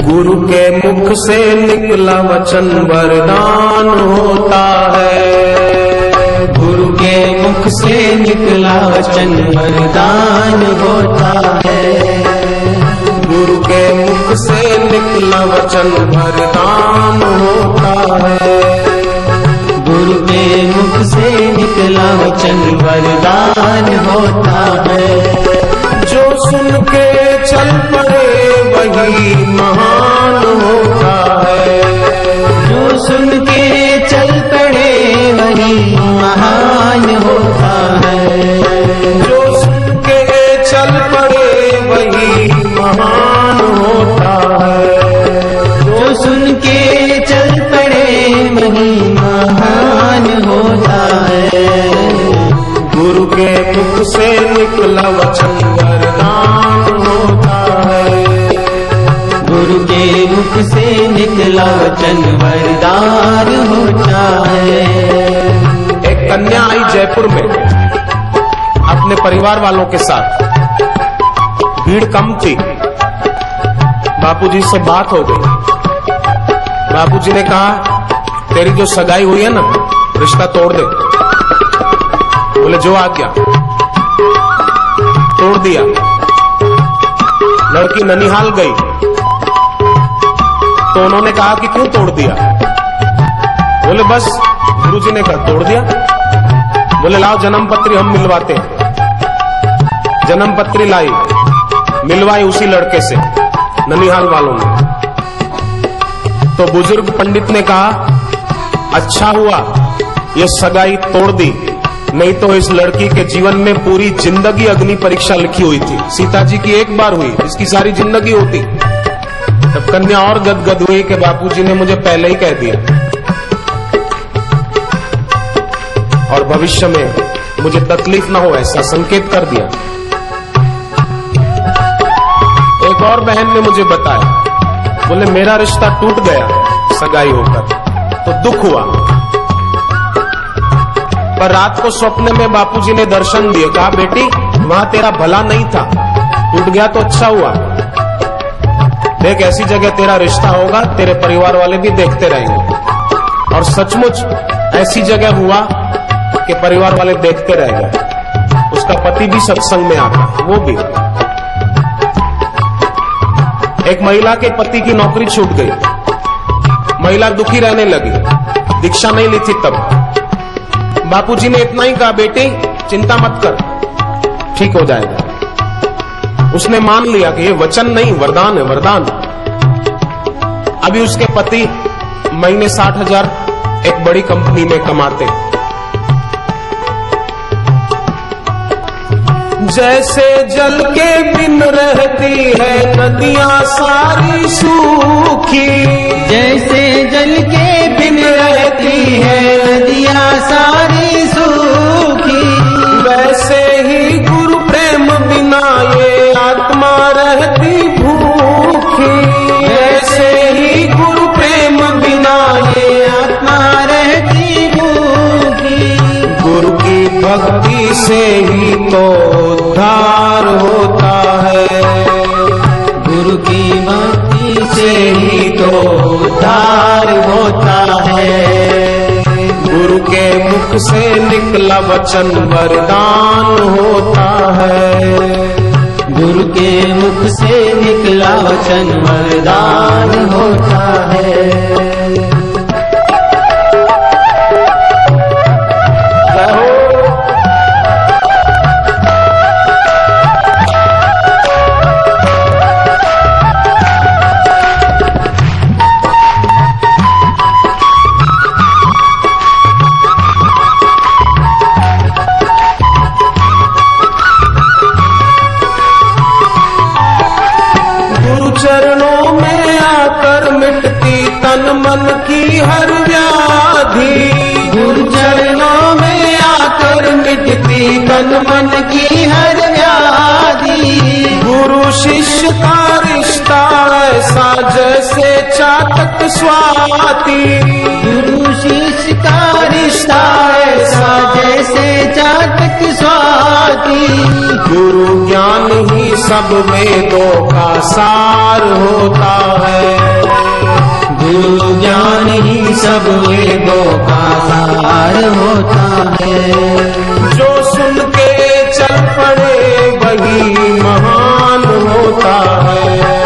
गुरु के मुख से निकला वचन वरदान होता है। गुरु के मुख से निकला वचन वरदान होता है। गुरु के मुख से निकला वचन वरदान होता है। गुरु के मुख से निकला वचन वरदान होता है। जो सुन के चल पड़े वही महान होता है। जो सुन के चल पड़े वही महान होता है। जो सुन के चल पड़े वही महान होता है। जो सुन के चल पड़े वही महान होता है। गुरु के मुख से निकला वचन मुख से निकला वचन वरदान होता है। एक कन्या आई जयपुर में, अपने परिवार वालों के साथ। भीड़ कम थी। बापूजी से बात हो गई। बापूजी ने कहा, तेरी जो सगाई हुई है ना, रिश्ता तोड़ दे। बोले, जो आ गया तोड़ दिया। लड़की ननिहाल गई। तो उन्होंने कहा कि क्यों तोड़ दिया? बोले, बस, गुरु जी ने कहा, तोड़ दिया। बोले, लाओ, जन्म पत्री हम मिलवाते हैं। जन्म पत्री लाई, मिलवाई उसी लड़के से, ननिहाल वालों ने। तो बुज़ुर्ग पंडित ने कहा अच्छा हुआ, ये सगाई तोड़ दी, नहीं तो इस लड़की के जीवन में पूरी ज़िंदगी अग्नि परीक्षा लिखी हुई थी। सीता जी की एक बार हुई, इसकी सारी ज़िंदगी होती। तब कन्या और गदगद हुई कि बापूजी ने मुझे पहले ही कह दिया। और भविष्य में मुझे तकलीफ़ ना हो, ऐसा संकेत कर दिया। एक और बहन ने मुझे बताया। बोले, मेरा रिश्ता टूट गया, सगाई होकर। तो दुख हुआ। पर रात को सपने में बापूजी ने दर्शन दिए। कहा, बेटी, वहाँ तेरा भला नहीं था। टूट गया तो अच्छा हुआ। देख ऐसी जगह तेरा रिश्ता होगा, तेरे परिवार वाले भी देखते रहेंगे। और सचमुच ऐसी जगह हुआ कि परिवार वाले देखते रह गए। उसका पति भी सत्संग में आता वो भी। एक महिला के पति की नौकरी छूट गई। महिला दुखी रहने लगी, दीक्षा नहीं ली थी तब। बापूजी ने इतना ही कहा, बेटी, चिंता मत कर, ठीक हो जाएगा। उसने मान लिया कि ये वचन नहीं, वरदान है, वरदान। अभी उसके पति महीने साठ हज़ार एक बड़ी कंपनी में कमाते। जैसे जल के बिन रहती है, नदियाँ सारी सूखी भक्ति से ही तो उद्धार होता है। गुरु की भक्ति से ही तो उद्धार होता है। गुरु के मुख से निकला वचन वरदान होता है। गुरु के मुख से निकला वचन वरदान होता है। तन मन की हर व्याधि गुरु शिष्य का रिश्ता ऐसा जैसे चातक स्वाति। गुरु शिष्य का रिश्ता ऐसा जैसे चातक स्वाति। गुरु ज्ञान ही सब में दो का सार होता है। गुरु ज्ञान ही सब में दो का सार होता है। जो सुन पड़े वही महान होता है।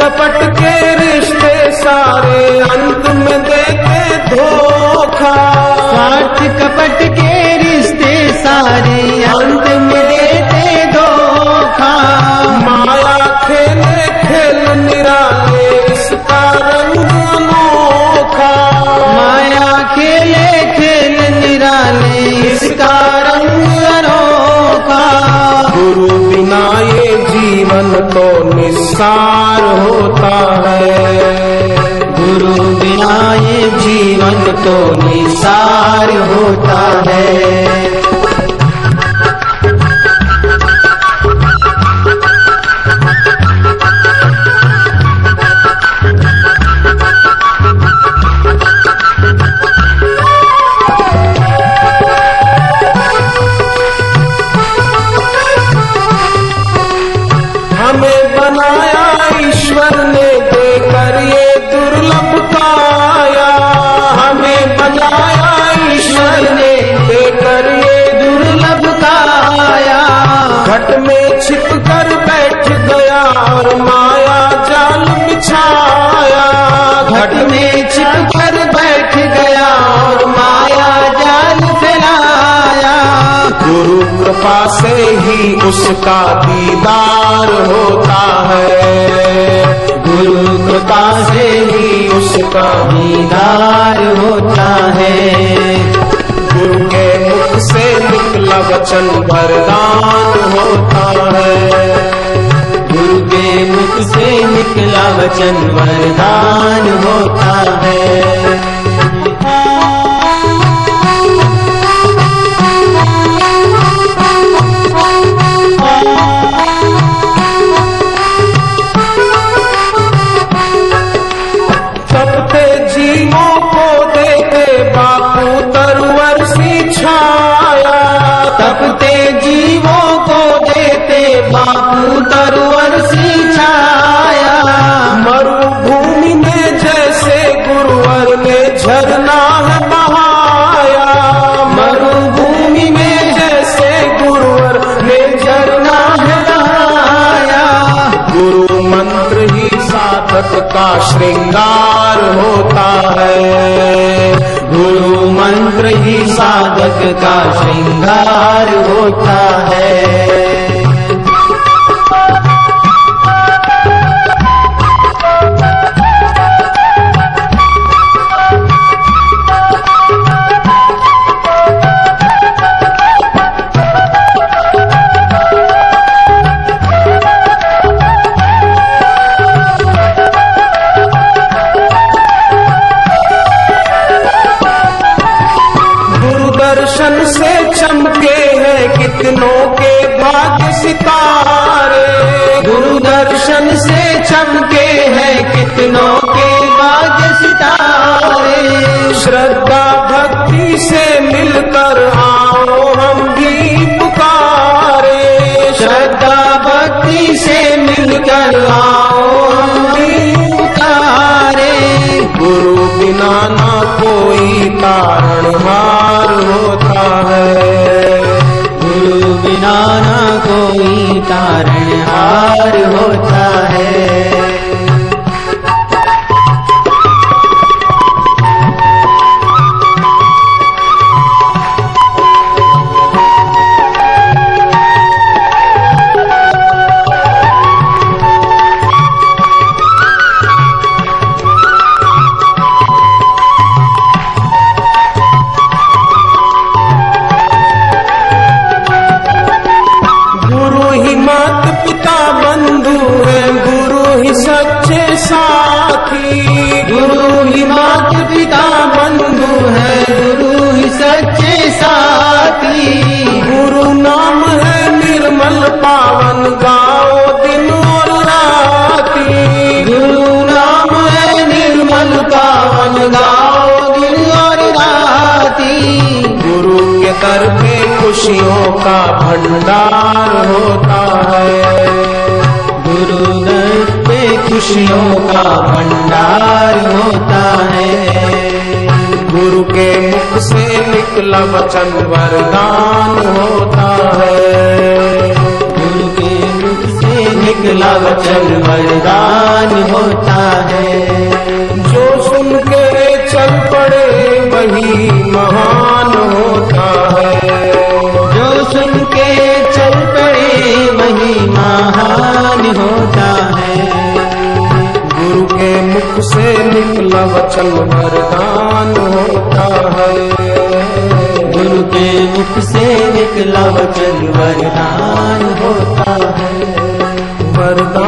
कपट के रिश्ते सारे अंत में देते धोखा। स्वार्थ कपट निस्सार होता है। गुरु बिना ये जीवन तो निसार होता है। और माया जाल बिछाया। घट में छिप कर बैठ गया और माया जाल फैलाया। गुरु कृपा से ही उसका दीदार होता है। गुरु कृपा से ही उसका दीदार होता है। गुरु के मुख से निकला वचन वरदान होता है। मुख से निकला वचन वरदान होता है। साधक का श्रृंगार होता है। गुरु मंत्र ही साधक का श्रृंगार होता है। कितनों के भाग्य सितारे। श्रद्धा भक्ति से मिलकर आओ हम भी पुकारे। श्रद्धा भक्ति से मिलकर आओ हम भी पुकारे। गुरु बिना ना कोई तारणहार होता। खुशियों का भंडार होता है। गुरु पे खुशियों का भंडार होता है। गुरु के मुख से निकला वचन वरदान होता है। गुरु के मुख से निकला वचन वरदान होता है। जो सुन के चल पड़े वही से निकला वचन वरदान होता है। गुरु के मुख से निकला वचन वरदान होता है। वरदान